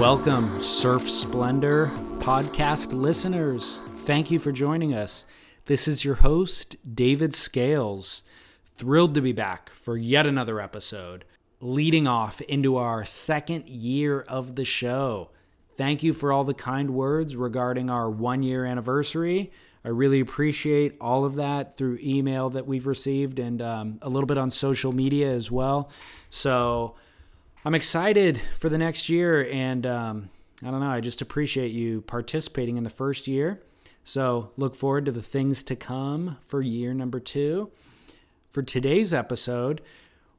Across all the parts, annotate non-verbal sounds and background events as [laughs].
Welcome, Surf Splendor podcast listeners. Thank you for joining us. This is your host, David Scales. Thrilled to be back for yet another episode, leading off into our second year of the show. Thank you for all the kind words regarding our one year anniversary. I really appreciate all of that through email that we've received and um, a little bit on social media as well. So, I'm excited for the next year, and um, I don't know. I just appreciate you participating in the first year. So look forward to the things to come for year number two. For today's episode,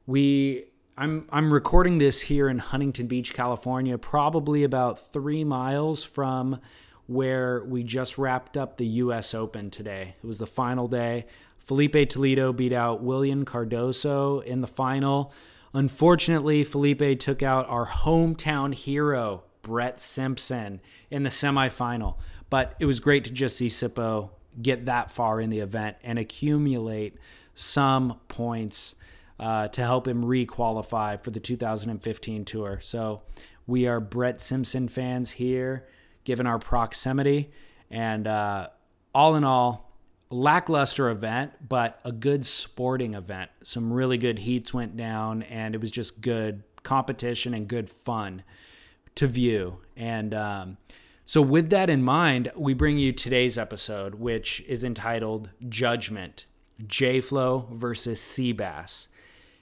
we I'm I'm recording this here in Huntington Beach, California, probably about three miles from where we just wrapped up the U.S. Open today. It was the final day. Filipe Toledo beat out William Cardoso in the final. Unfortunately, Filipe took out our hometown hero, Brett Simpson, in the semifinal. But it was great to just see Sippo get that far in the event and accumulate some points uh, to help him re-qualify for the 2015 tour. So we are Brett Simpson fans here, given our proximity, and uh, all in all, lackluster event, but a good sporting event. Some really good heats went down, and it was just good competition and good fun to view. And um, so, with that in mind, we bring you today's episode, which is entitled Judgment J Flow versus Seabass.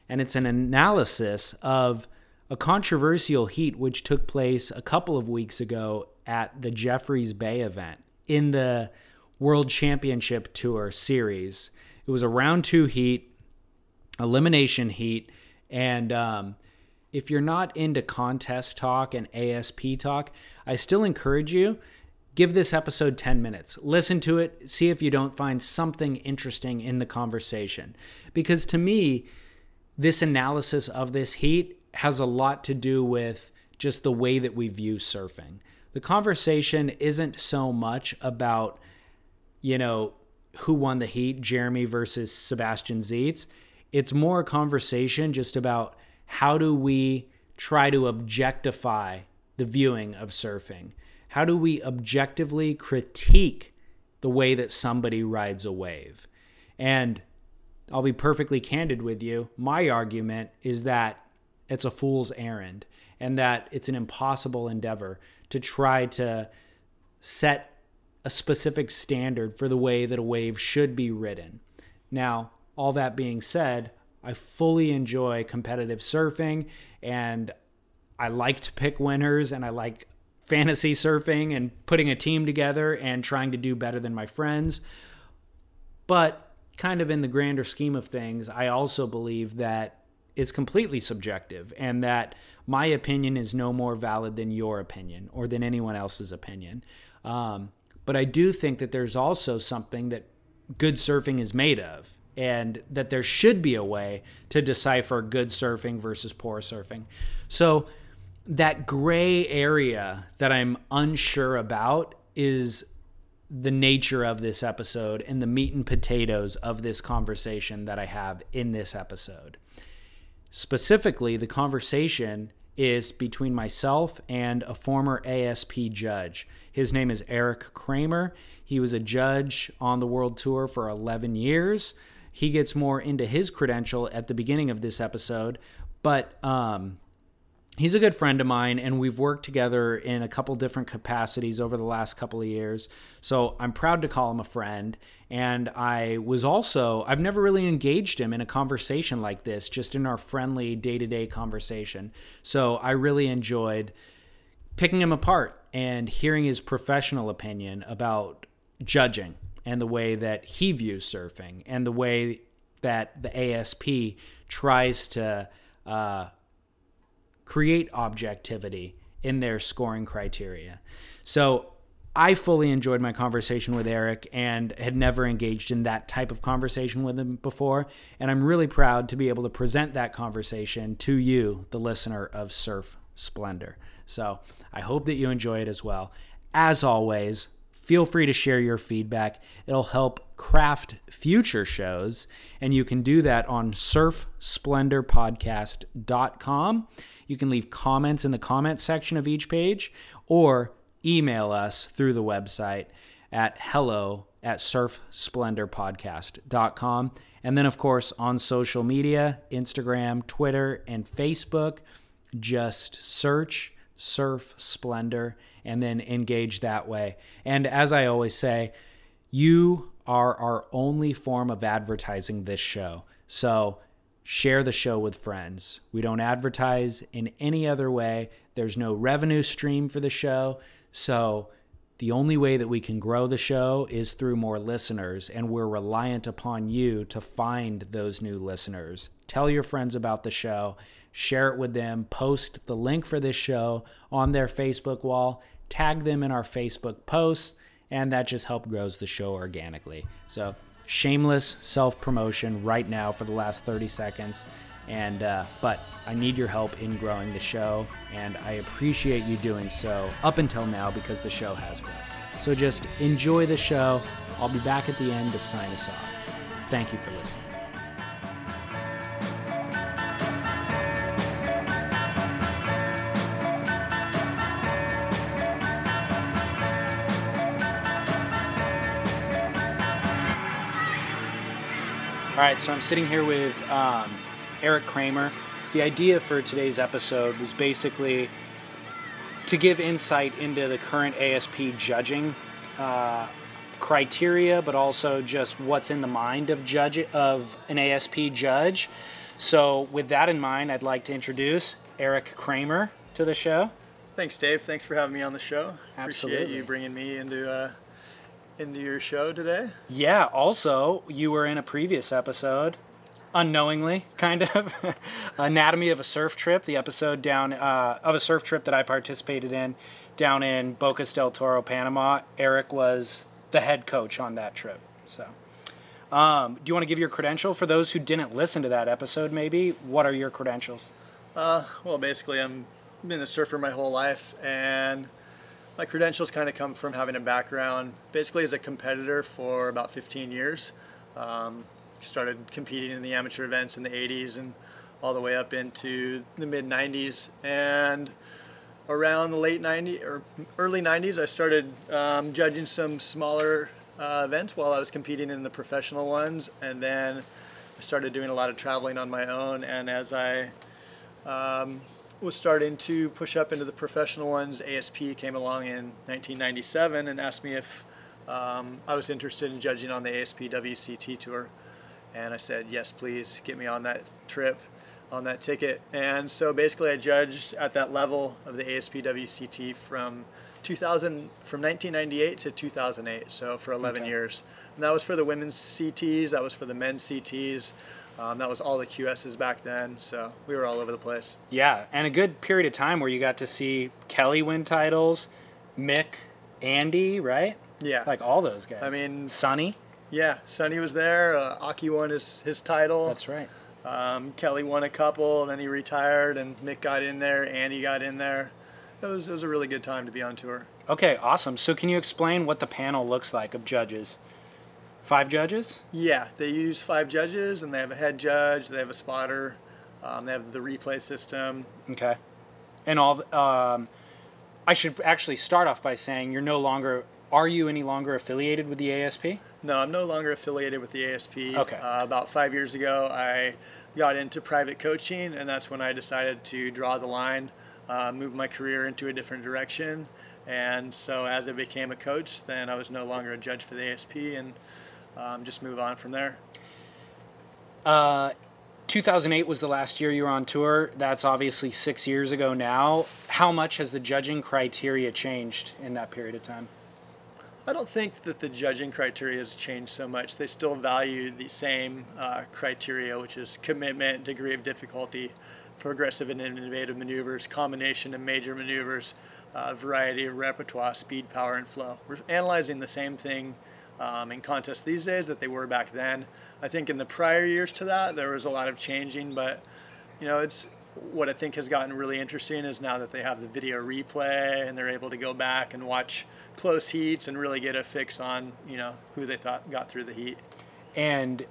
And it's an analysis of a controversial heat which took place a couple of weeks ago at the Jeffreys Bay event. In the World Championship Tour series. It was a round two heat, elimination heat, and um, if you're not into contest talk and ASP talk, I still encourage you give this episode 10 minutes. Listen to it, see if you don't find something interesting in the conversation. Because to me, this analysis of this heat has a lot to do with just the way that we view surfing. The conversation isn't so much about you know, who won the heat, Jeremy versus Sebastian Zietz. It's more a conversation just about how do we try to objectify the viewing of surfing? How do we objectively critique the way that somebody rides a wave? And I'll be perfectly candid with you. My argument is that it's a fool's errand and that it's an impossible endeavor to try to set a specific standard for the way that a wave should be ridden. Now, all that being said, I fully enjoy competitive surfing and I like to pick winners and I like fantasy surfing and putting a team together and trying to do better than my friends. But kind of in the grander scheme of things, I also believe that it's completely subjective and that my opinion is no more valid than your opinion or than anyone else's opinion. Um, but I do think that there's also something that good surfing is made of, and that there should be a way to decipher good surfing versus poor surfing. So, that gray area that I'm unsure about is the nature of this episode and the meat and potatoes of this conversation that I have in this episode. Specifically, the conversation is between myself and a former ASP judge. His name is Eric Kramer. He was a judge on the World Tour for 11 years. He gets more into his credential at the beginning of this episode, but um, he's a good friend of mine, and we've worked together in a couple different capacities over the last couple of years. So I'm proud to call him a friend. And I was also, I've never really engaged him in a conversation like this, just in our friendly day to day conversation. So I really enjoyed picking him apart and hearing his professional opinion about judging and the way that he views surfing and the way that the ASP tries to uh, create objectivity in their scoring criteria. So I fully enjoyed my conversation with Eric and had never engaged in that type of conversation with him before. And I'm really proud to be able to present that conversation to you, the listener of Surf Splendor. So I hope that you enjoy it as well. As always, feel free to share your feedback. It'll help craft future shows, and you can do that on surfsplendorpodcast.com. You can leave comments in the comment section of each page or email us through the website at hello at surfsplendorpodcast.com. And then, of course, on social media Instagram, Twitter, and Facebook, just search Surf Splendor and then engage that way. And as I always say, you are our only form of advertising this show. So share the show with friends. We don't advertise in any other way, there's no revenue stream for the show. So, the only way that we can grow the show is through more listeners, and we're reliant upon you to find those new listeners. Tell your friends about the show, share it with them, post the link for this show on their Facebook wall, tag them in our Facebook posts, and that just helps grows the show organically. So, shameless self promotion right now for the last 30 seconds. And uh, but I need your help in growing the show, and I appreciate you doing so up until now because the show has grown. So just enjoy the show. I'll be back at the end to sign us off. Thank you for listening. All right, so I'm sitting here with um, Eric Kramer. The idea for today's episode was basically to give insight into the current ASP judging uh, criteria, but also just what's in the mind of judge of an ASP judge. So, with that in mind, I'd like to introduce Eric Kramer to the show. Thanks, Dave. Thanks for having me on the show. Absolutely. Appreciate you bringing me into uh, into your show today. Yeah. Also, you were in a previous episode, unknowingly, kind of, [laughs] Anatomy of a Surf Trip, the episode down uh, of a surf trip that I participated in down in Bocas del Toro, Panama. Eric was the head coach on that trip. So, um, do you want to give your credential for those who didn't listen to that episode? Maybe what are your credentials? Uh, well, basically, I'm been a surfer my whole life, and my credentials kind of come from having a background basically as a competitor for about 15 years. Um, started competing in the amateur events in the 80s and all the way up into the mid 90s. And around the late 90s or early 90s, I started um, judging some smaller uh, events while I was competing in the professional ones. And then I started doing a lot of traveling on my own. And as I um, was starting to push up into the professional ones, ASP came along in 1997 and asked me if um, I was interested in judging on the ASP WCT tour. And I said, yes, please, get me on that trip, on that ticket. And so basically, I judged at that level of the ASP WCT from 2000, from 1998 to 2008, so for 11 Okay. years. And that was for the women's CTs, that was for the men's CTs. Um, that was all the QSs back then, so we were all over the place. Yeah, and a good period of time where you got to see Kelly win titles, Mick, Andy, right? Yeah. Like all those guys. I mean- Sunny. Yeah, Sunny was there. Uh, Occy won his, his title. That's right. Um, Kelly won a couple, and then he retired, and Mick got in there. Andy got in there. It was, it was a really good time to be on tour. Okay, awesome. So can you explain what the panel looks like of judges? Five judges? Yeah, they use five judges, and they have a head judge, they have a spotter, um, they have the replay system. Okay. And all the- um I should actually start off by saying you're no longer are you any longer affiliated with the ASP? No, I'm no longer affiliated with the ASP. Okay. Uh, about five years ago, I got into private coaching, and that's when I decided to draw the line, uh, move my career into a different direction. And so, as I became a coach, then I was no longer a judge for the ASP, and um, just move on from there. Uh 2008 was the last year you were on tour. That's obviously 6 years ago now. How much has the judging criteria changed in that period of time? I don't think that the judging criteria has changed so much. They still value the same uh, criteria, which is commitment, degree of difficulty, progressive and innovative maneuvers, combination of major maneuvers, uh, variety of repertoire, speed, power, and flow. We're analyzing the same thing um, in contests these days that they were back then. I think in the prior years to that, there was a lot of changing, but you know, it's what I think has gotten really interesting is now that they have the video replay and they're able to go back and watch close heats and really get a fix on you know who they thought got through the heat. And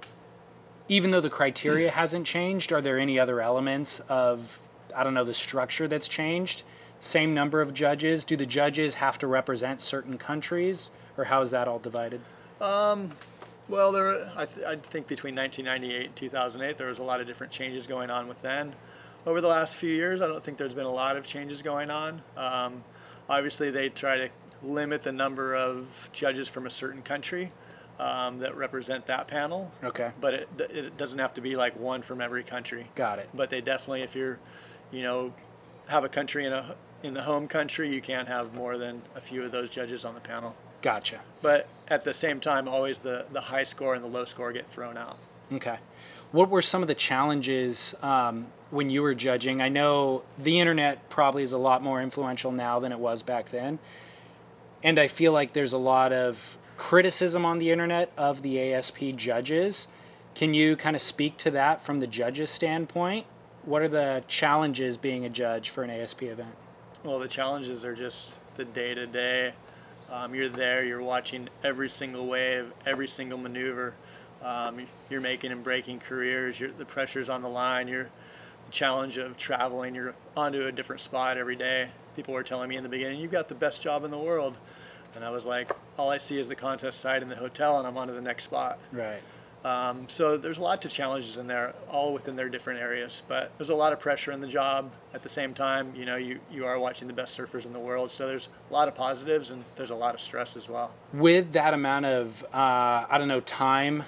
even though the criteria [clears throat] hasn't changed, are there any other elements of I don't know the structure that's changed? Same number of judges. Do the judges have to represent certain countries, or how is that all divided? Um, well, there I, th- I think between 1998 and 2008 there was a lot of different changes going on with then. Over the last few years, I don't think there's been a lot of changes going on. Um, obviously, they try to limit the number of judges from a certain country um, that represent that panel. Okay. But it, it doesn't have to be like one from every country. Got it. But they definitely, if you're, you know, have a country in a in the home country, you can't have more than a few of those judges on the panel. Gotcha. But at the same time, always the the high score and the low score get thrown out. Okay. What were some of the challenges um, when you were judging? I know the internet probably is a lot more influential now than it was back then. And I feel like there's a lot of criticism on the internet of the ASP judges. Can you kind of speak to that from the judge's standpoint? What are the challenges being a judge for an ASP event? Well, the challenges are just the day to day. You're there, you're watching every single wave, every single maneuver. Um, you're making and breaking careers. You're, the pressure's on the line. You're the challenge of traveling. You're onto a different spot every day. People were telling me in the beginning, "You've got the best job in the world," and I was like, "All I see is the contest site in the hotel, and I'm on to the next spot." Right. Um, so there's a lot of challenges in there, all within their different areas. But there's a lot of pressure in the job. At the same time, you know, you, you are watching the best surfers in the world. So there's a lot of positives and there's a lot of stress as well. With that amount of, uh, I don't know, time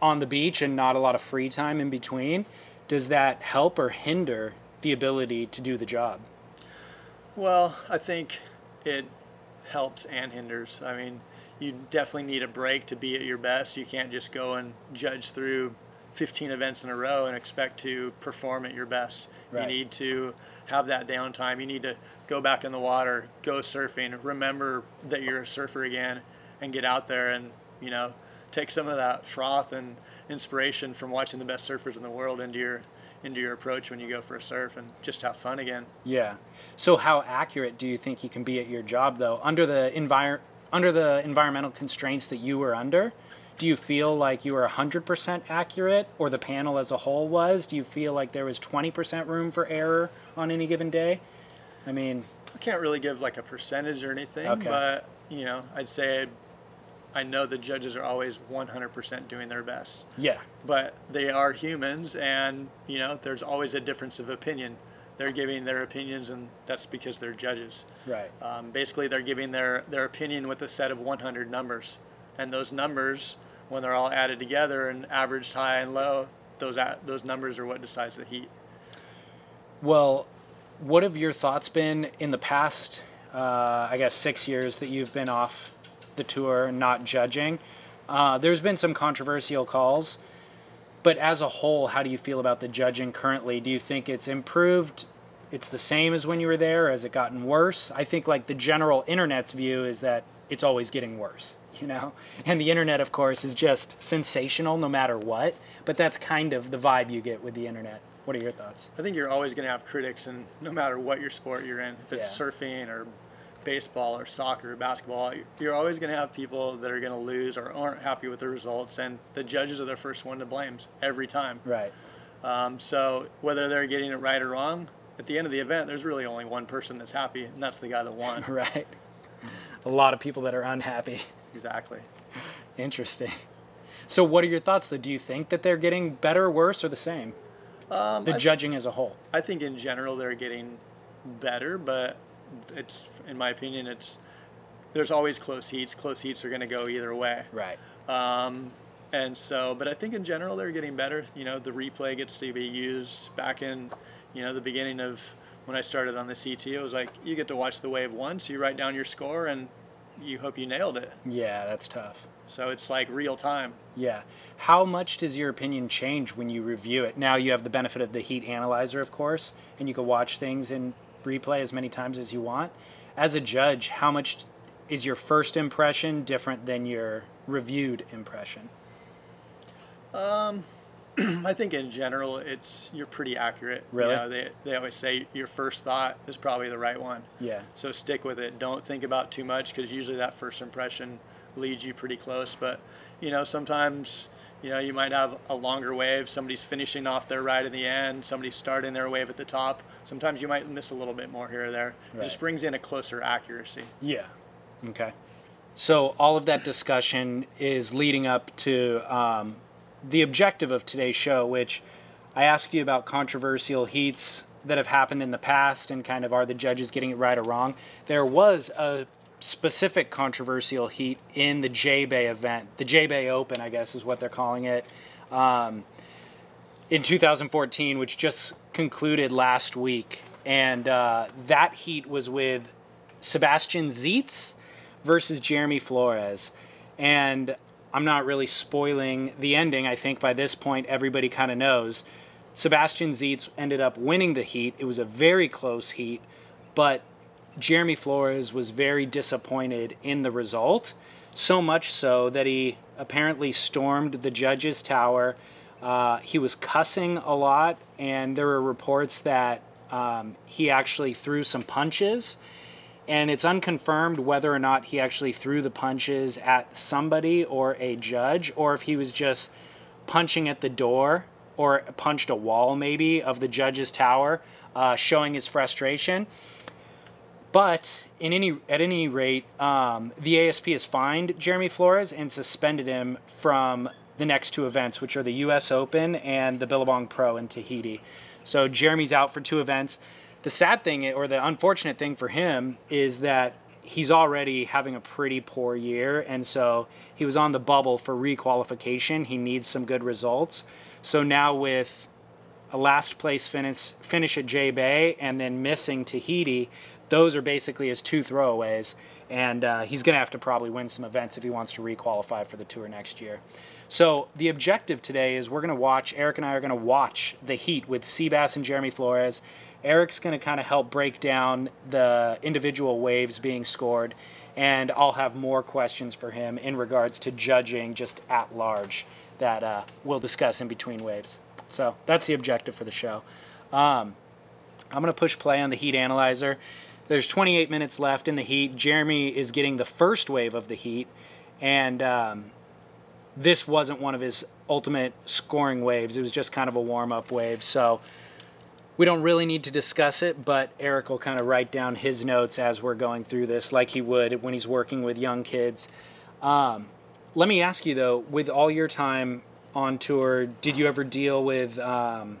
on the beach and not a lot of free time in between, does that help or hinder the ability to do the job? Well, I think it helps and hinders. I mean, you definitely need a break to be at your best. You can't just go and judge through 15 events in a row and expect to perform at your best. Right. You need to have that downtime. You need to go back in the water, go surfing, remember that you're a surfer again, and get out there and, you know, take some of that froth and inspiration from watching the best surfers in the world into your into your approach when you go for a surf and just have fun again. Yeah. So how accurate do you think you can be at your job though under the envir- under the environmental constraints that you were under? Do you feel like you were 100% accurate or the panel as a whole was? Do you feel like there was 20% room for error on any given day? I mean, I can't really give like a percentage or anything, okay. but you know, I'd say I know the judges are always 100% doing their best. Yeah. But they are humans, and you know, there's always a difference of opinion. They're giving their opinions, and that's because they're judges. Right. Um, basically, they're giving their their opinion with a set of 100 numbers, and those numbers, when they're all added together and averaged high and low, those those numbers are what decides the heat. Well, what have your thoughts been in the past? Uh, I guess six years that you've been off the tour, not judging. Uh, there's been some controversial calls, but as a whole, how do you feel about the judging currently? Do you think it's improved? It's the same as when you were there? Has it gotten worse? I think like the general internet's view is that it's always getting worse, [laughs] you know? And the internet, of course, is just sensational no matter what, but that's kind of the vibe you get with the internet. What are your thoughts? I think you're always going to have critics, and no matter what your sport you're in, if it's yeah. surfing or baseball or soccer or basketball, you're always going to have people that are going to lose or aren't happy with the results, and the judges are the first one to blame every time. Right. Um, so whether they're getting it right or wrong, at the end of the event, there's really only one person that's happy, and that's the guy that won. [laughs] right. A lot of people that are unhappy. Exactly. Interesting. So, what are your thoughts? Though, do you think that they're getting better, worse, or the same? Um, the judging as a whole. I think in general they're getting better, but it's in my opinion, it's there's always close heats. Close heats are going to go either way. Right. Um, and so, but I think in general they're getting better. You know, the replay gets to be used. Back in, you know, the beginning of when I started on the CT, it was like you get to watch the wave once, you write down your score, and you hope you nailed it. Yeah, that's tough. So it's like real time. Yeah. How much does your opinion change when you review it? Now you have the benefit of the heat analyzer, of course, and you can watch things in replay as many times as you want. As a judge, how much is your first impression different than your reviewed impression? Um, [clears throat] I think in general, it's you're pretty accurate. Really? You know, they, they always say your first thought is probably the right one. Yeah. So stick with it. Don't think about too much because usually that first impression leads you pretty close. But you know, sometimes you know you might have a longer wave. Somebody's finishing off their ride in the end. Somebody's starting their wave at the top. Sometimes you might miss a little bit more here or there. It just brings in a closer accuracy. Yeah. Okay. So all of that discussion is leading up to um, the objective of today's show, which I asked you about controversial heats that have happened in the past and kind of are the judges getting it right or wrong. There was a specific controversial heat in the J Bay event, the J Bay Open, I guess is what they're calling it. Um, in 2014, which just concluded last week. And uh, that heat was with Sebastian Zietz versus Jeremy Flores. And I'm not really spoiling the ending. I think by this point, everybody kind of knows. Sebastian Zietz ended up winning the heat. It was a very close heat, but Jeremy Flores was very disappointed in the result. So much so that he apparently stormed the judge's tower. Uh, he was cussing a lot, and there were reports that um, he actually threw some punches. And it's unconfirmed whether or not he actually threw the punches at somebody or a judge, or if he was just punching at the door or punched a wall, maybe, of the judge's tower, uh, showing his frustration. But in any at any rate, um, the ASP has fined Jeremy Flores and suspended him from the next two events, which are the U.S. Open and the Billabong Pro in Tahiti. So Jeremy's out for two events. The sad thing, or the unfortunate thing for him, is that he's already having a pretty poor year, and so he was on the bubble for requalification. He needs some good results. So now with a last place finish finish at J Bay and then missing Tahiti, those are basically his two throwaways, and uh, he's going to have to probably win some events if he wants to requalify for the tour next year. So the objective today is we're going to watch. Eric and I are going to watch the heat with Seabass and Jeremy Flores. Eric's going to kind of help break down the individual waves being scored, and I'll have more questions for him in regards to judging just at large that uh, we'll discuss in between waves. So that's the objective for the show. Um, I'm going to push play on the heat analyzer. There's 28 minutes left in the heat. Jeremy is getting the first wave of the heat, and um, this wasn't one of his ultimate scoring waves. It was just kind of a warm up wave. So we don't really need to discuss it, but Eric will kind of write down his notes as we're going through this, like he would when he's working with young kids. Um, let me ask you though, with all your time on tour, did you ever deal with um,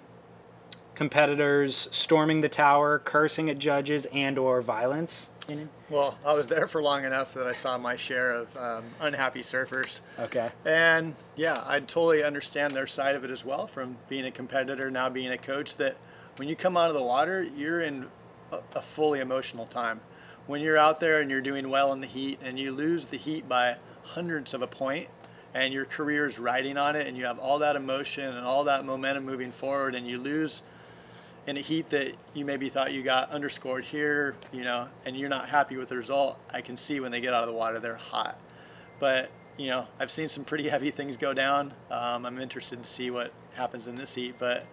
competitors storming the tower, cursing at judges, and/or violence? in it? Well, I was there for long enough that I saw my share of um, unhappy surfers. Okay. And yeah, I totally understand their side of it as well from being a competitor, now being a coach, that when you come out of the water, you're in a, a fully emotional time. When you're out there and you're doing well in the heat and you lose the heat by hundreds of a point and your career is riding on it and you have all that emotion and all that momentum moving forward and you lose in a heat that you maybe thought you got underscored here, you know, and you're not happy with the result, I can see when they get out of the water, they're hot. But, you know, I've seen some pretty heavy things go down. Um, I'm interested to see what happens in this heat, but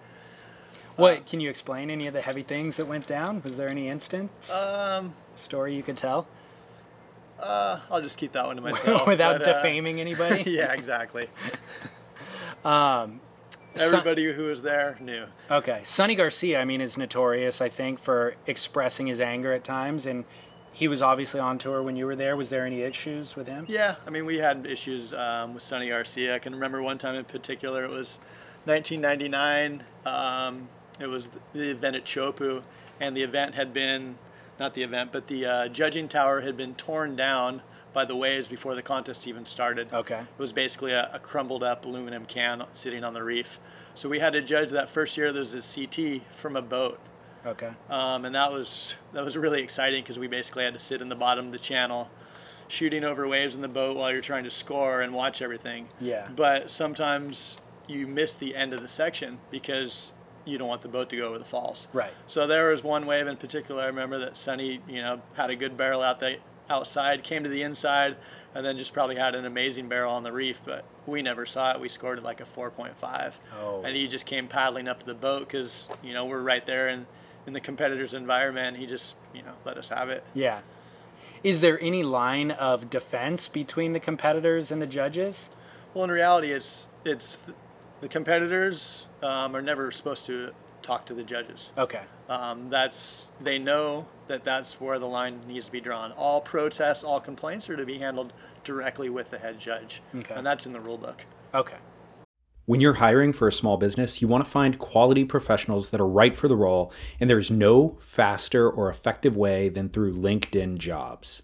What can you explain any of the heavy things that went down? Was there any instance um, story you could tell uh, I'll just keep that one to [laughs] myself. without but, uh, defaming anybody? [laughs] yeah, exactly. [laughs] Son- Everybody who was there knew. Okay, Sunny Garcia, I mean, is notorious, I think, for expressing his anger at times, and he was obviously on tour when you were there. Was there any issues with him? Yeah, I mean, we had issues um, with Sunny Garcia. I can remember one time in particular, it was 1999. Um, it was the event at Teahupoo, and the event had been, not the event, but the uh, judging tower had been torn down by the waves before the contest even started. Okay. It was basically a, a crumbled up aluminum can sitting on the reef. So we had to judge that first year there was a CT from a boat. Okay. Um, and that was that was really exciting because we basically had to sit in the bottom of the channel, shooting over waves in the boat while you're trying to score and watch everything. Yeah. But sometimes you miss the end of the section because you don't want the boat to go over the falls. Right. So there was one wave in particular. I remember that Sunny, you know, had a good barrel out the outside, came to the inside, and then just probably had an amazing barrel on the reef. But we never saw it. We scored it like a 4.5, Oh. and he just came paddling up to the boat because you know we're right there in in the competitor's environment. He just you know let us have it. Yeah. Is there any line of defense between the competitors and the judges? Well, in reality, it's it's the competitors um, are never supposed to talk to the judges. Okay. Um, that's they know that that's where the line needs to be drawn. All protests, all complaints are to be handled directly with the head judge, Okay. and that's in the rule book. Okay. When you're hiring for a small business, you want to find quality professionals that are right for the role, and there's no faster or effective way than through LinkedIn Jobs.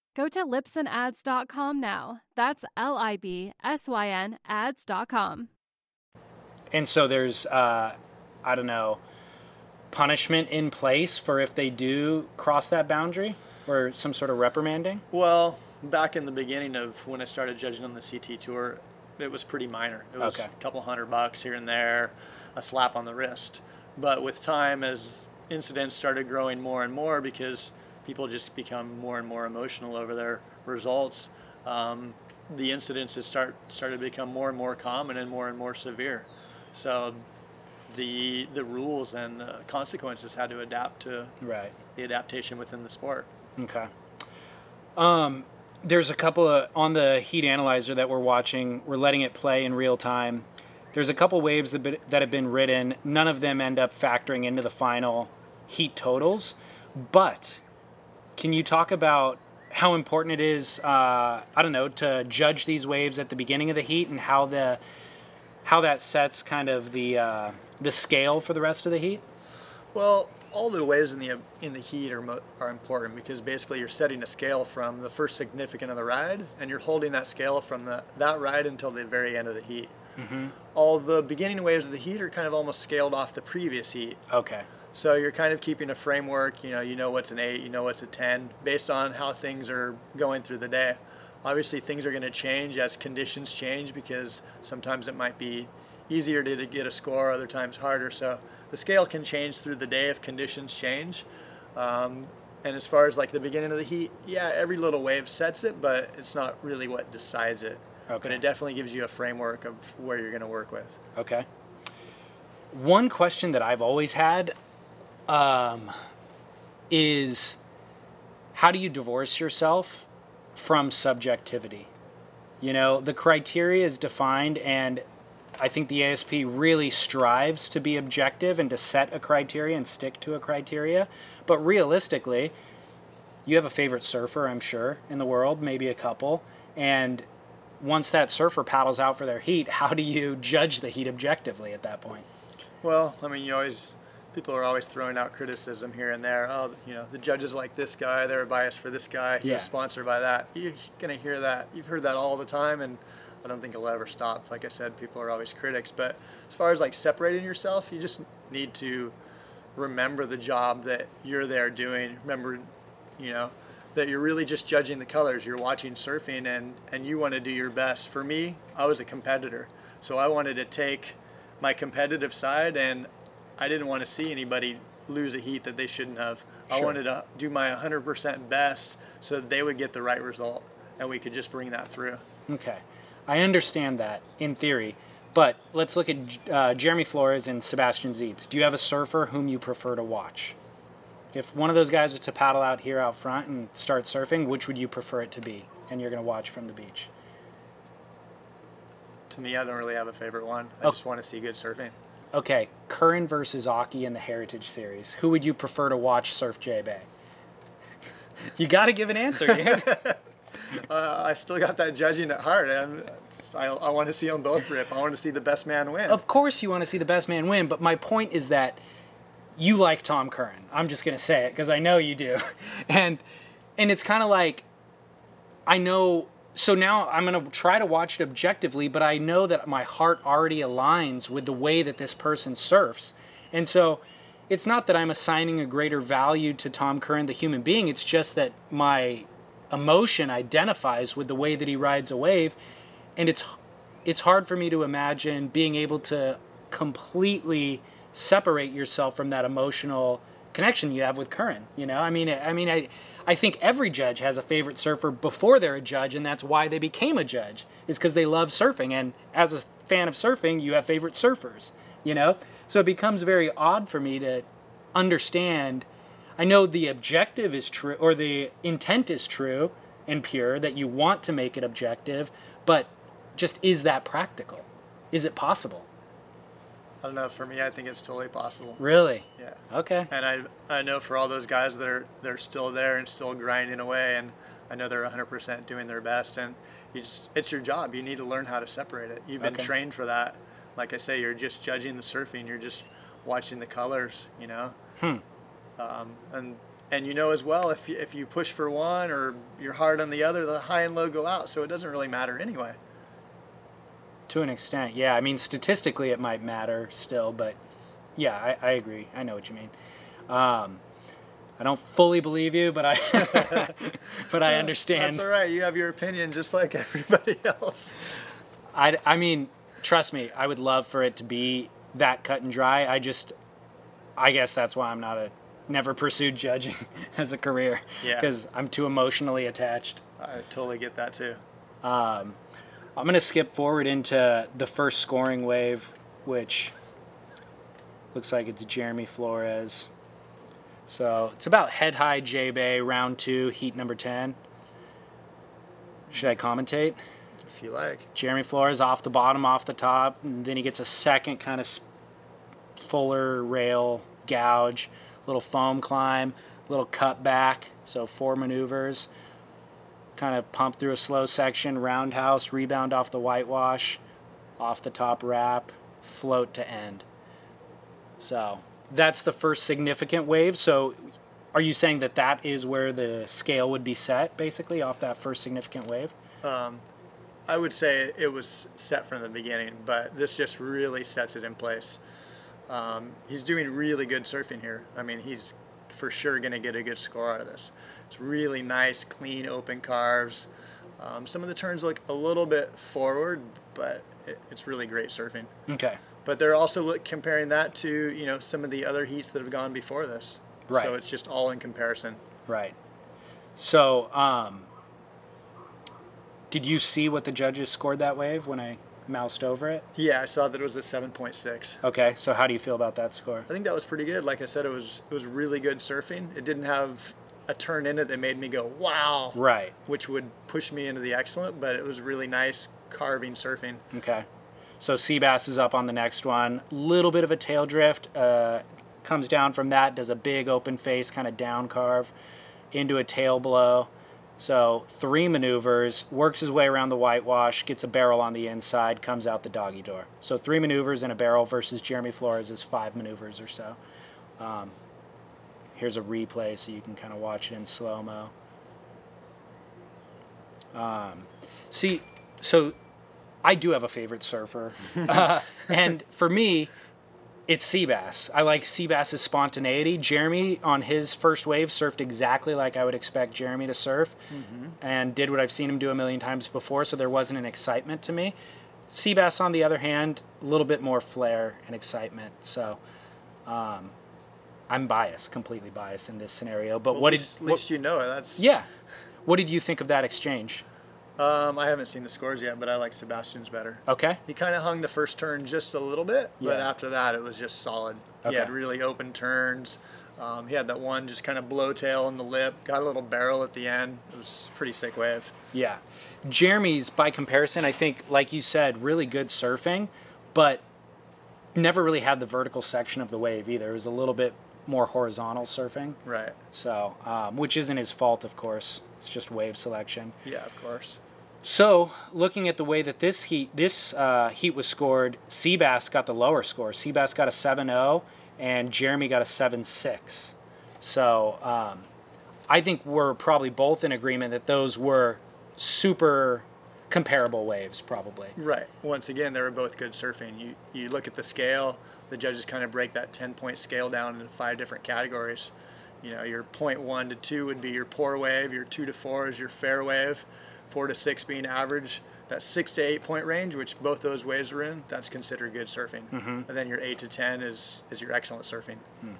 Go to libsynads.com now. That's L I B S Y N ads.com. And so there's, uh, I don't know, punishment in place for if they do cross that boundary or some sort of reprimanding? Well, back in the beginning of when I started judging on the CT tour, it was pretty minor. It was Okay. a couple hundred bucks here and there, a slap on the wrist. But with time, as incidents started growing more and more, because people just become more and more emotional over their results, um, the incidents has start started to become more and more common and more and more severe. So the the rules and the consequences had to adapt to Right. the adaptation within the sport. Okay. Um, there's a couple of on the heat analyzer that we're watching. We're letting it play in real time. There's a couple waves that, been, that have been ridden. None of them end up factoring into the final heat totals. But can you talk about how important it is? Uh, I don't know to judge these waves at the beginning of the heat and how the how that sets kind of the uh, the scale for the rest of the heat. Well, all the waves in the in the heat are mo- are important because basically you're setting a scale from the first significant of the ride, and you're holding that scale from the that ride until the very end of the heat. All the beginning waves of the heat are kind of almost scaled off the previous heat, Okay. So you're kind of keeping a framework. You know, you know what's an eight, you know what's a ten, based on how things are going through the day. Obviously, things are going to change as conditions change because sometimes it might be easier to, to get a score, other times harder. So the scale can change through the day if conditions change. Um, and as far as like the beginning of the heat, yeah, every little wave sets it, but it's not really what decides it. Okay. But it definitely gives you a framework of where you're going to work with. Okay. One question that I've always had um, is how do you divorce yourself from subjectivity? You know, the criteria is defined, and I think the ASP really strives to be objective and to set a criteria and stick to a criteria. But realistically, you have a favorite surfer, I'm sure, in the world, maybe a couple. And once that surfer paddles out for their heat, [laughs] how do you judge the heat objectively at that point? Well, I mean, you always people are always throwing out criticism here and there. Oh, you know, the judges like this guy, they're biased for this guy. He Yeah. was sponsored by that. You're gonna hear that. You've heard that all the time, and I don't think it'll ever stop. Like I said, people are always critics. But as far as like separating yourself, you just need to remember the job that you're there doing. Remember, you know, that you're really just judging the colors. You're watching surfing, and and you want to do your best. For me, I was a competitor, so I wanted to take my competitive side, and I didn't want to see anybody lose a heat that they shouldn't have. I wanted to do my 100% best so that they would get the right result, and we could just bring that through. Okay, I understand that in theory, but let's look at uh, Jeremy Flores and Sebastian Zietz. Do you have a surfer whom you prefer to watch? If one of those guys was to paddle out here out front and start surfing, which would you prefer it to be? And you're going to watch from the beach. To me, I don't really have a favorite one. I Oh. just want to see good surfing. Okay, Curren versus Occy in the Heritage Series. Who would you prefer to watch surf J Bay? [laughs] you got to give an answer, [laughs] dude. Uh, I still got that judging at heart. I'm, I, I want to see them both rip. I want to see the best man win. of course, you want to see the best man win, but my point is that you like Tom Curren. I'm just gonna say it because I know you do, [laughs] and and it's kind of like I know. So now I'm gonna try to watch it objectively, but I know that my heart already aligns with the way that this person surfs, and so it's not that I'm assigning a greater value to Tom Curren, the human being. It's just that my emotion identifies with the way that he rides a wave, and it's it's hard for me to imagine being able to completely separate yourself from that emotional connection you have with Curren. You know, I mean, I mean, I, I think every judge has a favorite surfer before they're a judge, and that's why they became a judge is because they love surfing. And as a fan of surfing, you have favorite surfers. You know, so it becomes very odd for me to understand. I know the objective is true, or the intent is true and pure that you want to make it objective, but just is that practical? Is it possible? I don't know. For me, I think it's totally possible. Really? Yeah. Okay. And I, I know for all those guys that are they're still there and still grinding away, and I know they're 100% doing their best. And you just it's your job. You need to learn how to separate it. You've been Okay. trained for that. Like I say, you're just judging the surfing. You're just watching the colors. You know. Hmm. Um, and and you know as well if you, if you push for one or you're hard on the other, the high and low go out. So it doesn't really matter anyway. To an extent, yeah. I mean, statistically, it might matter still, but yeah, I, I agree. I know what you mean. Um, I don't fully believe you, but I, [laughs] but I understand. That's all right. You have your opinion just like everybody [laughs] else. I, I mean, trust me, I would love for it to be that cut and dry. I just, I guess that's why I'm not a, never pursued judging [laughs] as a career. Yeah. Because I'm too emotionally attached. I totally get that too. Um, I'm going to skip forward into the first scoring wave, which looks like it's Jeremy Flores. So it's about head high J Bay, round two, heat number 10. Should I commentate? If you like. Jeremy Flores off the bottom, off the top, and then he gets a second kind of fuller rail gouge, little foam climb, little cut back, so four maneuvers. Kind of pump through a slow section, roundhouse, rebound off the whitewash, off the top wrap, float to end. So that's the first significant wave. So are you saying that that is where the scale would be set, basically, off that first significant wave? I would say it was set from the beginning, but this just really sets it in place. Um, he's doing really good surfing here. I mean, he's for sure going to get a good score out of this. It's really nice, clean, open carves. Um, some of the turns look a little bit forward, but it, it's really great surfing. Okay. But they're also look, comparing that to you know some of the other heats that have gone before this. Right. So it's just all in comparison. Right. So, um, did you see what the judges scored that wave when I moused over it? Yeah, I saw that it was a 7.6. Okay, so how do you feel about that score? I think that was pretty good. Like I said, it was it was really good surfing. It didn't have a turn in it that made me go wow, Right. which would push me into the excellent. But it was really nice carving surfing. Okay. So Seabass is up on the next one. Little bit of a tail drift. Uh, comes down from that, does a big open face, kind of down carve into a tail blow. So three maneuvers, works his way around the whitewash, gets a barrel on the inside, comes out the doggy door. So three maneuvers and a barrel versus Jeremy Flores is five maneuvers or so. Um, here's a replay so you can kind of watch it in slow mo. Um, see, so I do have a favorite surfer, [laughs] uh, and for me, it's Seabass. I like Seabass's spontaneity. Jeremy on his first wave surfed exactly like I would expect Jeremy to surf, and did what I've seen him do a million times before. So there wasn't an excitement to me. Seabass, on the other hand, a little bit more flair and excitement. So. Um, I'm biased, completely biased in this scenario. But Well, what at did least, at what- least you know. That's yeah? What did you think of that exchange? Um, I haven't seen the scores yet, but I like Sebastian's better. Okay. He kind of hung the first turn just a little bit, but after that it was just solid. Okay. He had really open turns. Um, he had that one just kind of blow tail in the lip, got a little barrel at the end. It was pretty sick wave. Yeah. Jeremy's, by comparison, I think, like you said, really good surfing, but never really had the vertical section of the wave either. It was a little bit more horizontal surfing. Right. So, um, which isn't his fault, of course. It's just wave selection. Yeah, of course. So, looking at the way that this heat this uh, heat was scored, Seabass got the lower score. Seabass got a 7-0, and Jeremy got a 7-6. So, um, I think we're probably both in agreement that those were super comparable waves, probably. Right. Once again, they were both good surfing. You you look at the scale. The judges kind of break that ten point scale down into five different categories. You know, your point one to two would be your poor wave. Your two to four is your fair wave. Four to six being average. That six to eight point range, which both those waves are in, that's considered good surfing. Mm-hmm. And then your eight to ten is is your excellent surfing. Hmm.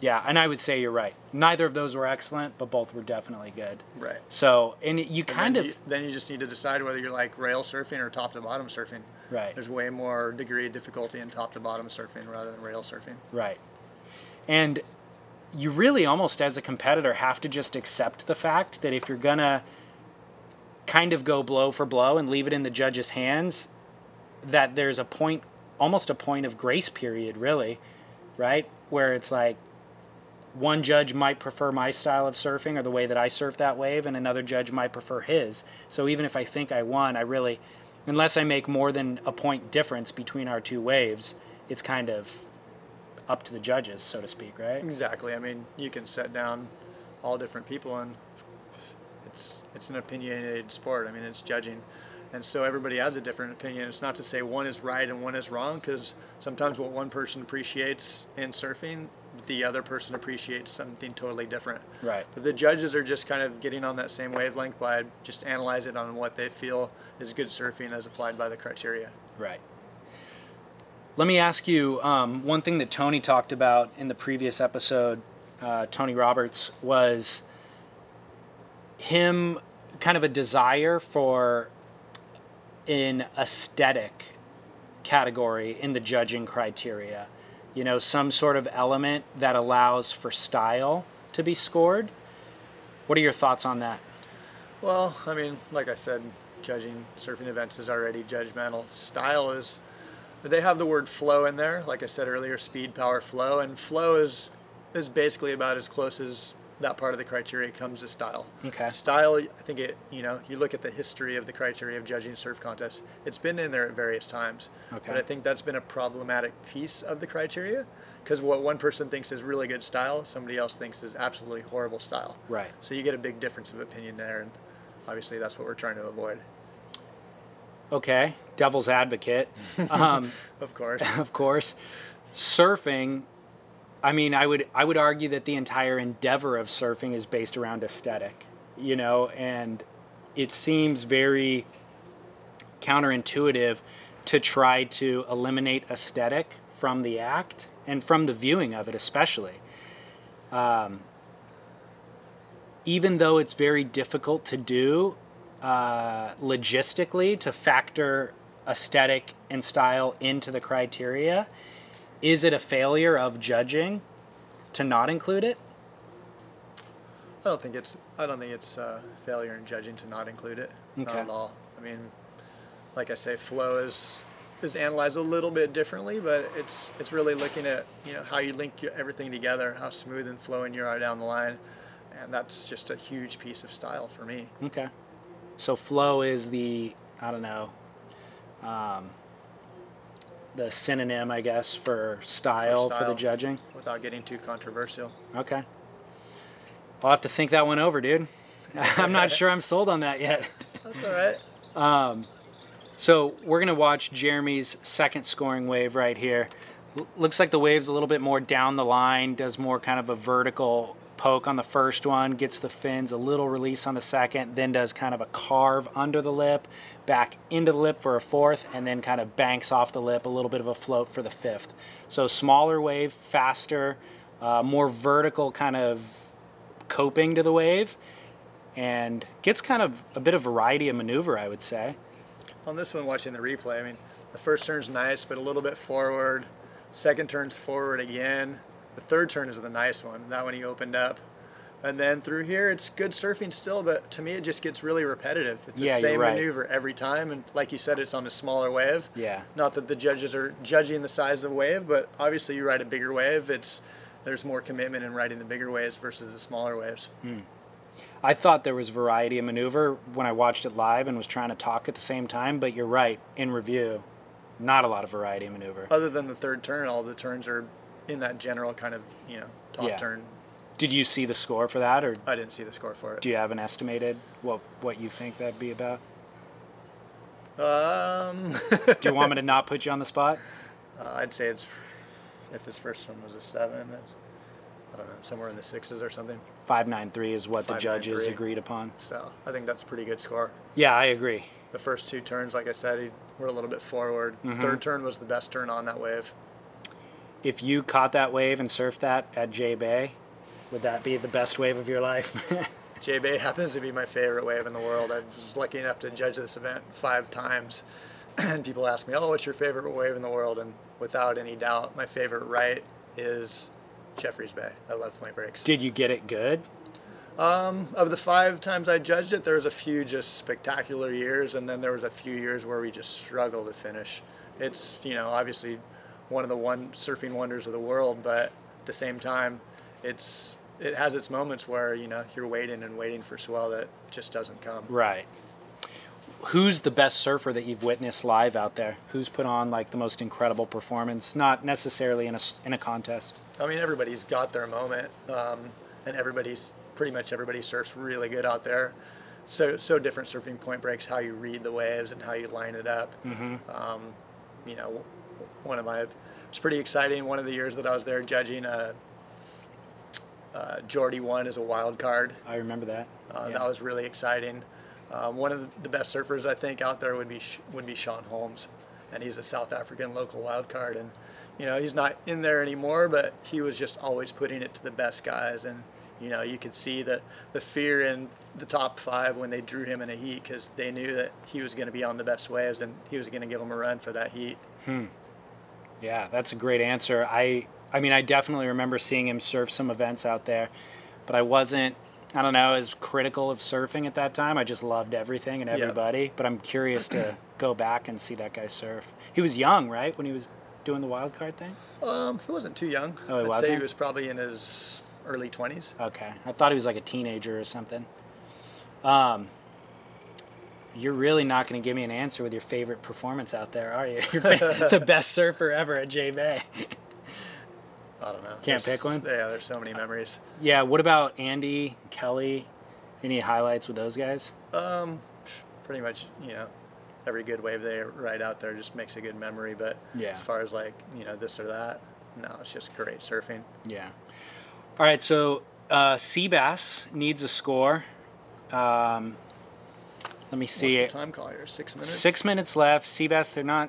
Yeah, and I would say you're right. Neither of those were excellent, but both were definitely good. Right. So, and you kind then of you, then you just need to decide whether you're like rail surfing or top to bottom surfing. Right. There's way more degree of difficulty in top to bottom surfing rather than rail surfing. Right. And you really almost as a competitor have to just accept the fact that if you're going to kind of go blow for blow and leave it in the judge's hands, that there's a point, almost a point of grace period, really, right? Where it's like one judge might prefer my style of surfing or the way that I surf that wave, and another judge might prefer his. So even if I think I won, I really, unless I make more than a point difference between our two waves, it's kind of up to the judges, so to speak, right? Exactly. I mean, you can set down all different people, and it's it's an opinionated sport. I mean, it's judging, and so everybody has a different opinion. It's not to say one is right and one is wrong, because sometimes what one person appreciates in surfing, the other person appreciates something totally different. Right. But the judges are just kind of getting on that same wavelength by just analyze it on what they feel is good surfing as applied by the criteria. Right. Let me ask you um, one thing that Tony talked about in the previous episode, uh, Tony Roberts, was him kind of a desire for an aesthetic category in the judging criteria. You know, some sort of element that allows for style to be scored. What are your thoughts on that? Well, I mean, like I said, judging surfing events is already judgmental. Style is, they have the word flow in there. Like I said earlier, speed, power, flow, and flow is is basically about as close as that part of the criteria comes to style. Okay. Style, I think it, you know, you look at the history of the criteria of judging surf contests. It's been in there at various times, Okay. but I think that's been a problematic piece of the criteria because what one person thinks is really good style, somebody else thinks is absolutely horrible style. Right. So you get a big difference of opinion there, and obviously that's what we're trying to avoid. Okay, devil's advocate. [laughs] Um, Of course. [laughs] of course. Surfing, I mean, I would I would argue that the entire endeavor of surfing is based around aesthetic, you know, and it seems very counterintuitive to try to eliminate aesthetic from the act and from the viewing of it, especially. Um, even though it's very difficult to do uh, logistically to factor aesthetic and style into the criteria, is it a failure of judging to not include it? I don't think it's I don't think it's uh, failure in judging to not include it. Not at all. I mean, like I say, flow is is analyzed a little bit differently, but it's it's really looking at you know how you link your- everything together, how smooth and flowing you are down the line, and that's just a huge piece of style for me. Okay. So flow is the I don't know. Um, the synonym, I guess, for style for, the judging. without getting too controversial. Okay. I'll have to think that one over, dude. [laughs] I'm not sure I'm sold on that yet. That's all right. Um, so we're gonna watch Jeremy's second scoring wave right here. L- looks like the wave's a little bit more down the line, does more kind of a vertical poke on the first one, gets the fins, a little release on the second, then does kind of a carve under the lip, back into the lip for a fourth, and then kind of banks off the lip, a little bit of a float for the fifth. So smaller wave, faster, uh, more vertical kind of coping to the wave, and gets kind of a bit of variety of maneuver, I would say. On this one, watching the replay, I mean, the first turn's nice, but a little bit forward. Second turn's forward again. The third turn is the nice one. That one he opened up. And then through here, it's good surfing still, but to me, it just gets really repetitive. It's the Yeah, same right. maneuver every time. And like you said, it's on a smaller wave. Yeah. Not that the judges are judging the size of the wave, but obviously, you ride a bigger wave. It's there's more commitment in riding the bigger waves versus the smaller waves. Hmm. I thought there was variety of maneuver when I watched it live and was trying to talk at the same time, but you're right. In review, not a lot of variety of maneuver. Other than the third turn, all the turns are in that general kind of you know top Yeah. turn. Did you see the score for that, or I didn't see the score for it. do you have an estimated what what you think that'd be about? Um, [laughs] Do you want me to not put you on the spot? [laughs] uh, I'd say it's if his first one was a seven, it's I don't know somewhere in the sixes or something. Five nine three is what the 5.93. judges agreed upon. So I think that's a pretty good score. Yeah, I agree. The first two turns, like I said, he, were a little bit forward. Mm-hmm. Third turn was the best turn on that wave. If you caught that wave and surfed that at J Bay, would that be the best wave of your life? [laughs] J Bay happens to be my favorite wave in the world. I was lucky enough to judge this event five times, [clears throat] and people ask me, "Oh, what's your favorite wave in the world?" And without any doubt, my favorite right is Jeffreys Bay. I love point breaks. Did you get it good? Um, of the five times I judged it, there was a few just spectacular years, and then there was a few years where we just struggled to finish. It's you know obviously one of the one surfing wonders of the world, but at the same time, it's it has its moments where you know you're waiting and waiting for swell that just doesn't come. Right. Who's the best surfer that you've witnessed live out there? Who's put on like the most incredible performance? Not necessarily in a in a contest. I mean, everybody's got their moment, um, and everybody's pretty much everybody surfs really good out there. So so different surfing point breaks, how you read the waves and how you line it up. Um, you know, one of my it's pretty exciting. One of the years that I was there judging, uh, uh, Jordy won as a wild card. I remember that. Uh, Yeah. That was really exciting. Um, one of the, best surfers I think out there would be would be Sean Holmes, and he's a South African local wild card. And you know he's not in there anymore, but he was just always putting it to the best guys. And you know you could see the the fear in the top five when they drew him in a heat because they knew that he was going to be on the best waves and he was going to give them a run for that heat. Yeah, that's a great answer. I I mean, I definitely remember seeing him surf some events out there, but I wasn't I don't know, as critical of surfing at that time. I just loved everything and everybody, but I'm curious to go back and see that guy surf. He was young, right, when he was doing the wild card thing? Um, he wasn't too young. Oh, he I'd say wasn't? he was probably in his early 20s. Okay. I thought he was like a teenager or something. Um, you're really not going to give me an answer with your favorite performance out there, are you? [laughs] You're the best surfer ever at J Bay. I don't know. Can't There's- pick one? Yeah, there's so many memories. Yeah. What about Andy, Kelly? Any highlights with those guys? Um, pretty much, you know, every good wave they ride out there just makes a good memory. But Yeah. as far as like, you know, this or that, no, it's just great surfing. Yeah. All right. So uh, Seabass needs a score. Um, let me see. Time call here? Six minutes. Six minutes left. Seabass, they're not.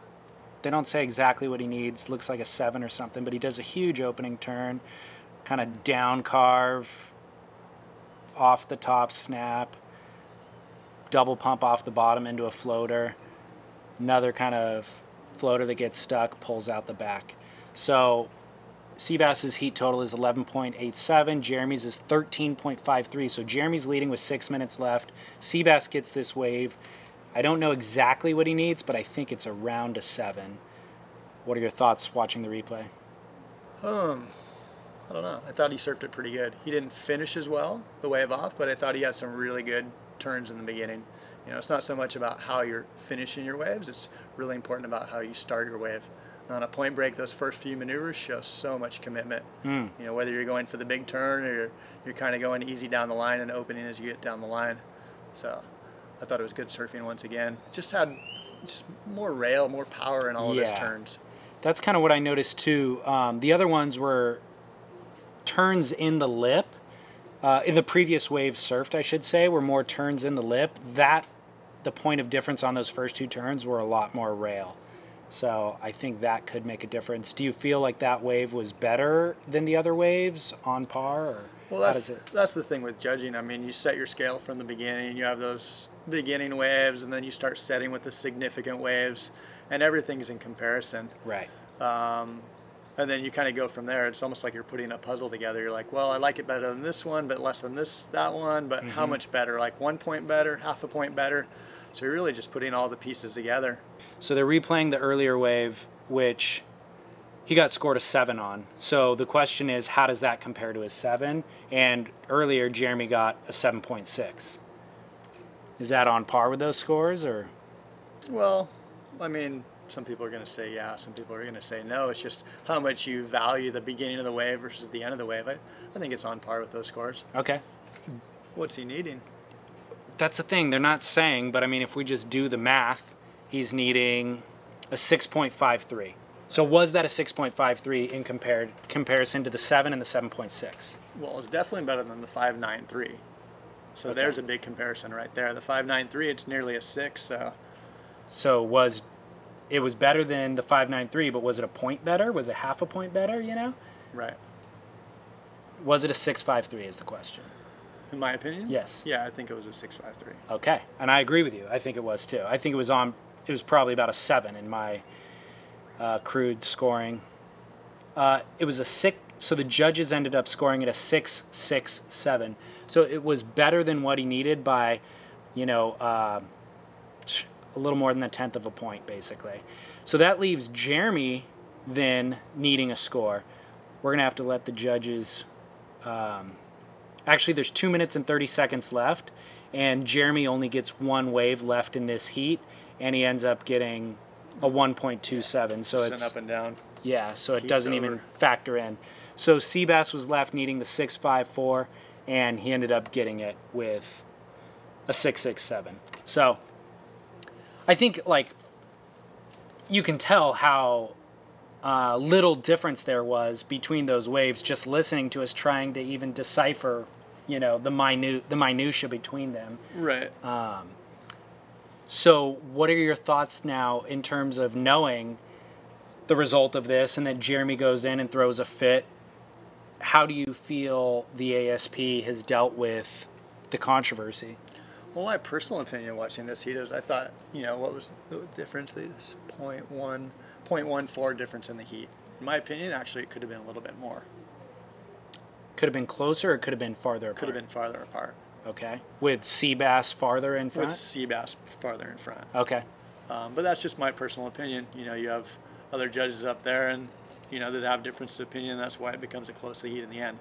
They don't say exactly what he needs. Looks like a seven or something, but he does a huge opening turn, kind of down carve, off the top snap, double pump off the bottom into a floater, another kind of floater that gets stuck, pulls out the back. So Seabass's heat total is 11.87. Jeremy's is 13.53. So Jeremy's leading with six minutes left. Seabass gets this wave. I don't know exactly what he needs, but I think it's around a seven. What are your thoughts watching the replay? Um, I don't know. I thought he surfed it pretty good. He didn't finish as well the wave off, but I thought he had some really good turns in the beginning. You know, it's not so much about how you're finishing your waves; it's really important about how you start your wave. On a point break, those first few maneuvers show so much commitment. Hmm. You know, whether you're going for the big turn or you're, you're kind of going easy down the line and opening as you get down the line. So I thought it was good surfing once again. Just had just more rail, more power in all of his turns. That's kind of what I noticed too. Um, the other ones were turns in the lip. Uh, in the previous waves surfed, I should say, were more turns in the lip. That the point of difference on those first two turns were a lot more rail. So I think that could make a difference. Do you feel like that wave was better than the other waves on par? Or Well, that's it? that's the thing with judging. I mean, you set your scale from the beginning. You have those beginning waves, and then you start setting with the significant waves, and everything's in comparison. Right. Um, and then you kind of go from there. It's almost like you're putting a puzzle together. You're like, well, I like it better than this one, but less than this that one. But how much better? Like one point better, half a point better. So you're really just putting all the pieces together. So they're replaying the earlier wave, which he got scored a seven on. So the question is, how does that compare to his seven? And earlier, Jeremy got a 7.6. Is that on par with those scores, or Well, I mean, some people are going to say yeah, some people are going to say no. It's just how much you value the beginning of the wave versus the end of the wave. I, I think it's on par with those scores. okay? What's he needing? That's the thing. They're not saying, but I mean, if we just do the math, he's needing a 6.53. So was that a 6.53 in compared comparison to the seven and the 7.6? Well, it's definitely better than the 593. So Okay. there's a big comparison right there. The 593, it's nearly a six. So So was it was better than the 593, but was it a point better? Was it half a point better, you know? right. Was it a 653 is the question. In my opinion. Yes. Yeah, I think it was a 653. Okay. And I agree with you. I think it was too. I think it was on it was probably about a 7 in my uh, crude scoring. Uh, it was a 6 so the judges ended up scoring it a 667. So it was better than what he needed by, you know, uh, a little more than a tenth of a point, basically. So that leaves Jeremy then needing a score. We're going to have to let the judges. Um, actually, there's two minutes and 30 seconds left, and Jeremy only gets one wave left in this heat, and he ends up getting a 1.27. So Just it's up and down. yeah, so it doesn't even factor in. So Seabass was left needing the 654, and he ended up getting it with a 667. So I think, like, you can tell how uh, little difference there was between those waves just listening to us trying to even decipher, you know, the minute the minutia between them. Right. Um, so, what are your thoughts now in terms of knowing the result of this and that Jeremy goes in and throws a fit? How do you feel the ASP has dealt with the controversy? Well, my personal opinion watching this heat is I thought, you know, what was the difference? This 0.1, 0.14 difference in the heat. In my opinion, actually, it could have been a little bit more. Could have been closer or could have been farther apart? Could have been farther apart. Okay. With Seabass farther in front? With? Seabass farther in front. Okay. Um, but that's just my personal opinion. You know, you have other judges up there, and you know that have difference of opinion. That's why it becomes a close heat in the end.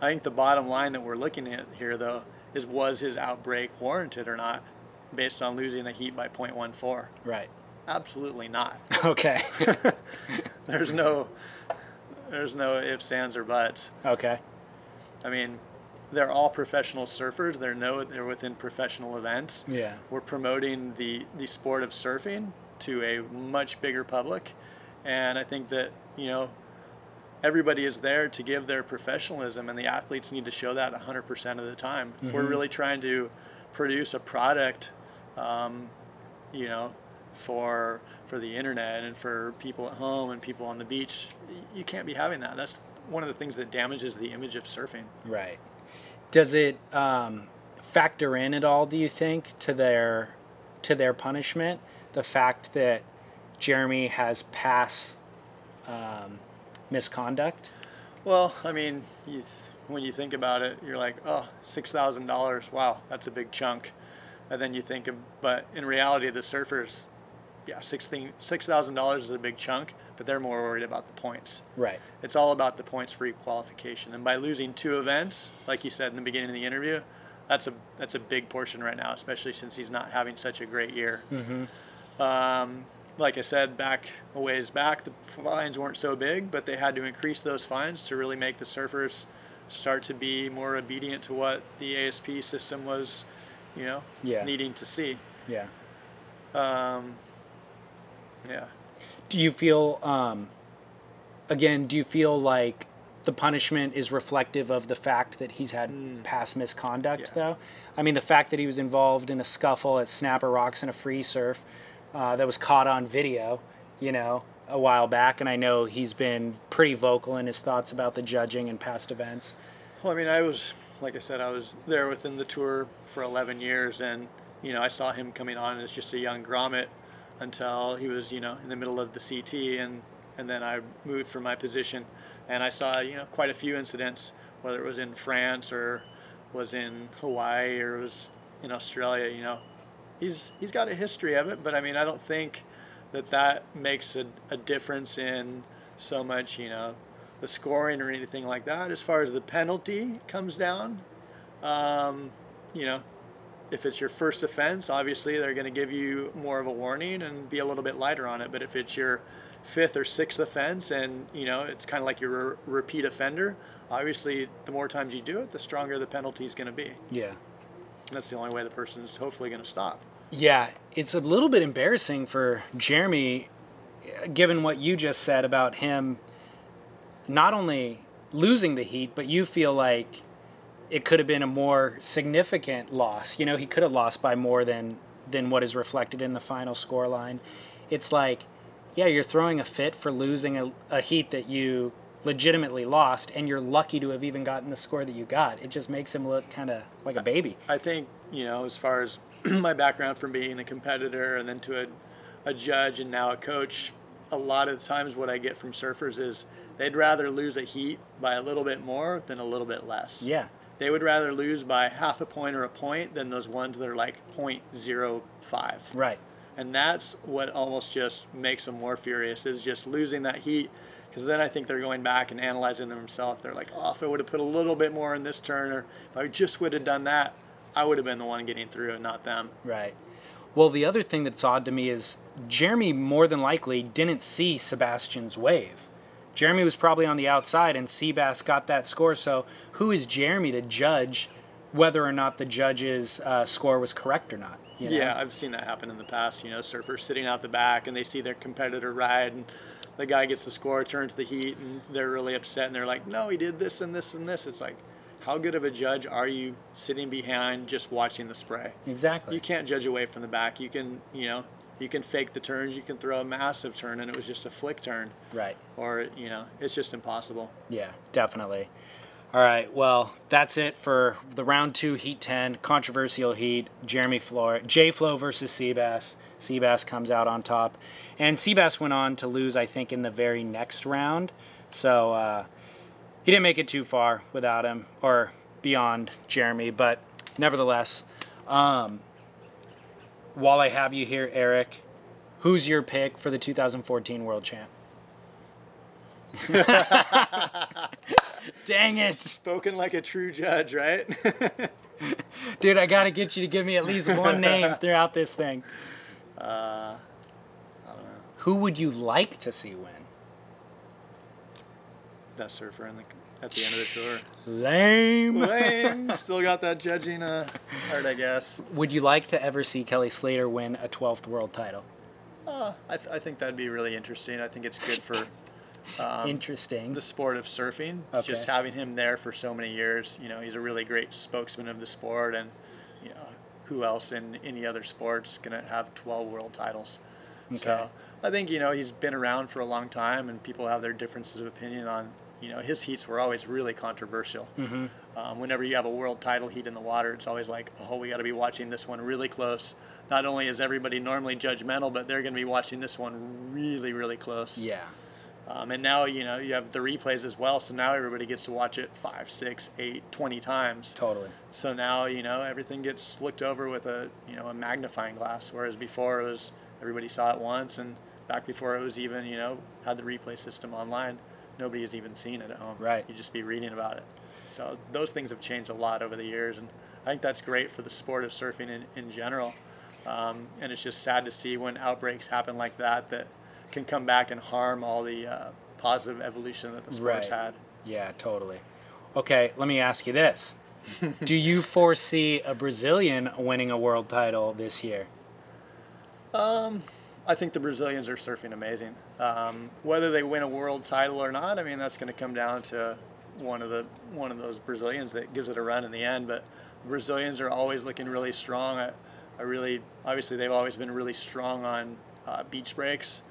I think the bottom line that we're looking at here, though, is was his outbreak warranted or not, based on losing a heat by 0.14? Right. Absolutely not. [laughs] Okay. [laughs] There's no, there's no ifs, ands, or buts. okay. I mean, they're all professional surfers. They're no, they're within professional events. Yeah. We're promoting the the sport of surfing to a much bigger public, and I think that you know everybody is there to give their professionalism, and the athletes need to show that 100% of the time. If we're really trying to produce a product, um, you know, for for the internet and for people at home and people on the beach, you can't be having that. That's one of the things that damages the image of surfing. Right. Does it um, factor in at all? Do you think to their to their punishment the fact that Jeremy has past um, misconduct? Well, I mean, you th- when you think about it, you're like, oh, six thousand dollars. Wow, that's a big chunk. And then you think of, but in reality, the surfers, yeah, six six thousand dollars is a big chunk, but they're more worried about the points. Right. It's all about the points free qualification. And by losing two events, like you said in the beginning of the interview, that's a that's a big portion right now, especially since he's not having such a great year. Mm-hmm. Um, like I said, back a ways back, the fines weren't so big, but they had to increase those fines to really make the surfers start to be more obedient to what the ASP system was, you know, Yeah. needing to see. Yeah. Um, yeah. Do you feel, um, again, do you feel like the punishment is reflective of the fact that he's had past misconduct. Yeah. though? I mean, the fact that he was involved in a scuffle at Snapper Rocks in a free surf uh, that was caught on video, you know, a while back, and I know he's been pretty vocal in his thoughts about the judging and past events. Well, I mean, I was, like I said, I was there within the tour for 11 years, and you know, I saw him coming on as just a young grommet until he was, you know, in the middle of the CT, and and then I moved from my position, and I saw, you know, quite a few incidents, whether it was in France or was in Hawaii or was in Australia. You know, he's he's got a history of it, but I mean, I don't think that that makes a, a difference in so much, you know, the scoring or anything like that. As far as the penalty comes down, um, you know, if it's your first offense, obviously they're going to give you more of a warning and be a little bit lighter on it. But if it's your fifth or sixth offense and, you know, it's kind of like you're a repeat offender, obviously the more times you do it, the stronger the penalty is going to be. Yeah. That's the only way the person is hopefully going to stop. Yeah, it's a little bit embarrassing for Jeremy, given what you just said about him not only losing the heat, but you feel like it could have been a more significant loss. You know, he could have lost by more than than what is reflected in the final score line. It's like, yeah, you're throwing a fit for losing a, a heat that you legitimately lost, and you're lucky to have even gotten the score that you got. It just makes him look kind of like a baby. I think, you know, as far as [clears throat] my background from being a competitor and then to a, a judge and now a coach, a lot of the times what I get from surfers is they'd rather lose a heat by a little bit more than a little bit less. Yeah. They would rather lose by half a point or a point than those ones that are like 0.05. Right. And that's what almost just makes them more furious is just losing that heat. Because then I think they're going back and analyzing themselves. They're like, oh, if I would have put a little bit more in this turn, or if I just would have done that, I would have been the one getting through and not them. Right. Well, the other thing that's odd to me is Jeremy more than likely didn't see Sebastian's wave. Jeremy was probably on the outside and Seabass got that score. So who is Jeremy to judge whether or not the judge's uh, score was correct or not? you know? Yeah, I've seen that happen in the past. You know, surfers sitting out the back and they see their competitor ride, and the guy gets the score, turns the heat, and they're really upset, and they're like, "No, he did this and this and this." It's like, how good of a judge are you sitting behind just watching the spray? Exactly. You can't judge away from the back. You can, you know, you can fake the turns. You can throw a massive turn, and it was just a flick turn, Right. or you know, it's just impossible. Yeah, definitely. All right, well, that's it for the round two Heat 10 controversial heat. Jeremy Flores, J Flow versus Seabass. Seabass comes out on top. And Seabass went on to lose, I think, in the very next round. So uh, he didn't make it too far without him or beyond Jeremy. But nevertheless, um, while I have you here, Eric, who's your pick for the 2014 World Champ? [laughs] Dang it. Spoken like a true judge, right? [laughs] Dude, I gotta get you to give me at least one name [laughs] throughout this thing. uh, I don't know. Who would you like to see win? That surfer in the, at the end of the tour. Lame. Lame. [laughs] Still got that judging uh, heart, I guess. Would you like to ever see Kelly Slater win a 12th world title? Uh, I, th- I think that'd be really interesting. I think it's good for [laughs] Interesting. the sport of surfing. Okay. Just having him there for so many years. You know, he's a really great spokesman of the sport, and you know, who else in any other sports gonna have 12 world titles? Okay. So I think you know he's been around for a long time, and people have their differences of opinion on. You know, his heats were always really controversial. Mm-hmm. Um, whenever you have a world title heat in the water, it's always like, oh, we got to be watching this one really close. Not only is everybody normally judgmental, but they're going to be watching this one really, really close. Yeah. Um, and now, you know, you have the replays as well. So now everybody gets to watch it five, six, eight, twenty times. Totally. So now, you know, everything gets looked over with a, you know, a magnifying glass. Whereas before it was everybody saw it once, and back before it was even, you know, had the replay system online, nobody has even seen it at home. Right. You just be reading about it. So those things have changed a lot over the years, and I think that's great for the sport of surfing in, in general. Um, and it's just sad to see when outbreaks happen like that that can come back and harm all the uh, positive evolution that the sport's Right. had. Yeah, totally. Okay, let me ask you this. [laughs] Do you foresee a Brazilian winning a world title this year? I think the Brazilians are surfing amazing. Um, whether they win a world title or not, I mean that's going to come down to one of the one of those Brazilians that gives it a run in the end. But Brazilians are always looking really strong. I, I really obviously they've always been really strong on uh, beach breaks,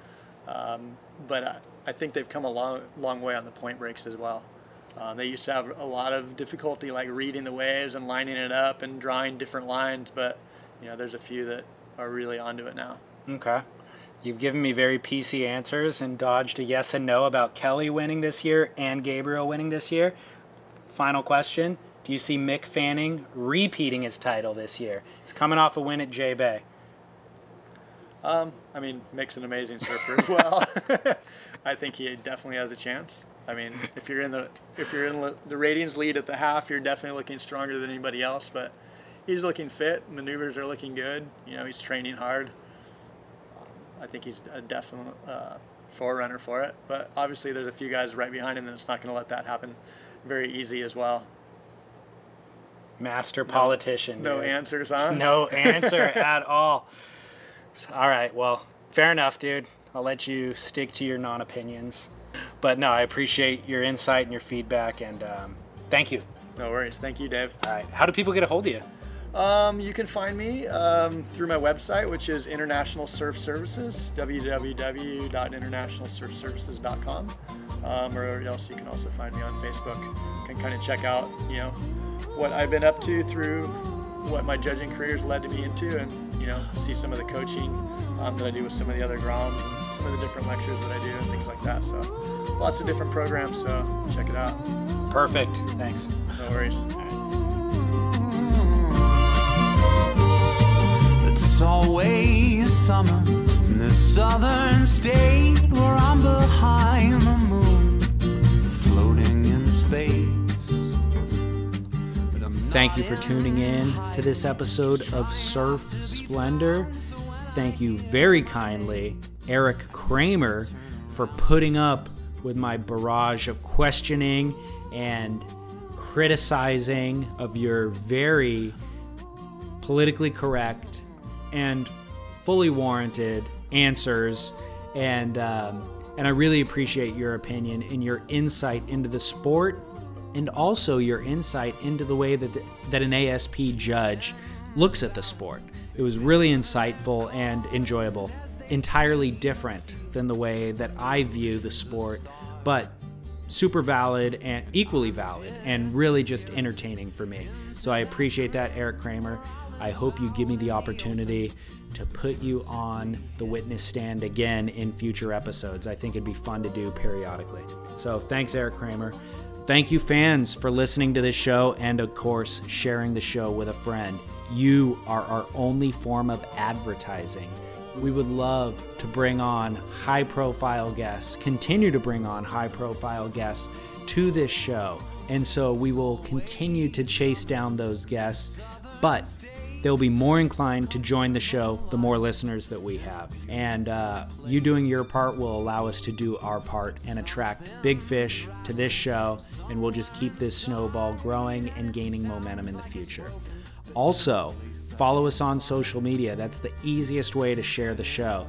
um, but I, I think they've come a long long way on the point breaks as well. Um, they used to have a lot of difficulty like reading the waves and lining it up and drawing different lines, but you know there's a few that are really onto it now. Okay. You've given me very PC answers and dodged a yes and no about Kelly winning this year and Gabriel winning this year. Final question Do you see Mick Fanning repeating his title this year? He's coming off a win at J Bay. Um, I mean, Mick's an amazing surfer as well. [laughs] I think he definitely has a chance. I mean, if you're in the if you're in the- ratings lead at the half, you're definitely looking stronger than anybody else. But he's looking fit. Maneuvers are looking good. You know, he's training hard. I think he's a definite uh, forerunner for it. But obviously, there's a few guys right behind him and it's not going to let that happen very easy as well. Master politician. No dude. answers, huh? No [laughs] answer at all. All right, well, fair enough, dude. I'll let you stick to your non opinions. But no, I appreciate your insight and your feedback, and um, thank you. No worries. Thank you, Dave. All right, how do people get a hold of you? Um, you can find me um, through my website, which is International Surf Services, www.internationalsurfservices.com. Um, or else you can also find me on Facebook. You can kind of check out, you know, what I've been up to through what my judging career has led to me into, and you know, see some of the coaching um, that I do with some of the other groms, and some of the different lectures that I do, and things like that. So, lots of different programs. So check it out. Perfect. Thanks. No worries. It's always summer in this southern state where I'm behind the moon, floating in space. But I'm Thank you for tuning in to this episode of Surf Splendor. Thank you very kindly, Eric Kramer, for putting up with my barrage of questioning and criticizing of your very politically correct and fully warranted answers and um, and I really appreciate your opinion and your insight into the sport and also your insight into the way that the, that an ASP judge looks at the sport. It was really insightful and enjoyable. Entirely different than the way that I view the sport, but super valid and equally valid and really just entertaining for me. So I appreciate that, Eric Kramer. I hope you give me the opportunity to put you on the witness stand again in future episodes. I think it'd be fun to do periodically. So thanks, Eric Kramer. Thank you, fans, for listening to this show and, of course, sharing the show with a friend. You are our only form of advertising. We would love to bring on high profile guests, continue to bring on high profile guests to this show. And so we will continue to chase down those guests, but they'll be more inclined to join the show the more listeners that we have. And uh, you doing your part will allow us to do our part and attract big fish to this show, and we'll just keep this snowball growing and gaining momentum in the future. Also, follow us on social media. That's the easiest way to share the show.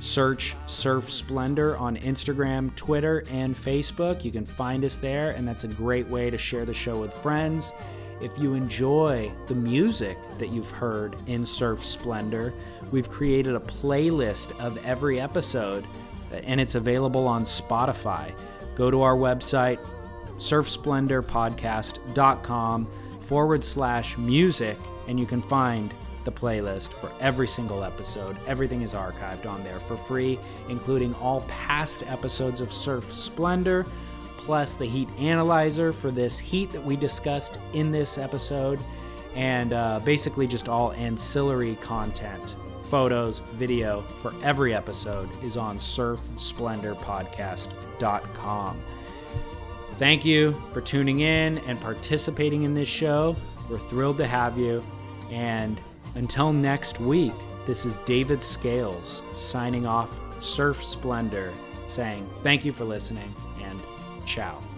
Search Surf Splendor on Instagram, Twitter, and Facebook. You can find us there, and that's a great way to share the show with friends. If you enjoy the music that you've heard in Surf Splendor, we've created a playlist of every episode, and it's available on Spotify. Go to our website, surfsplendorpodcast.com forward slash music, and you can find the playlist for every single episode. Everything is archived on there for free, including all past episodes of Surf Splendor, plus the heat analyzer for this heat that we discussed in this episode, and uh, basically just all ancillary content. Photos, video for every episode is on surfsplendorpodcast.com. Thank you for tuning in and participating in this show. We're thrilled to have you. And until next week, This is David Scales signing off, Surf Splendor, saying thank you for listening ciao.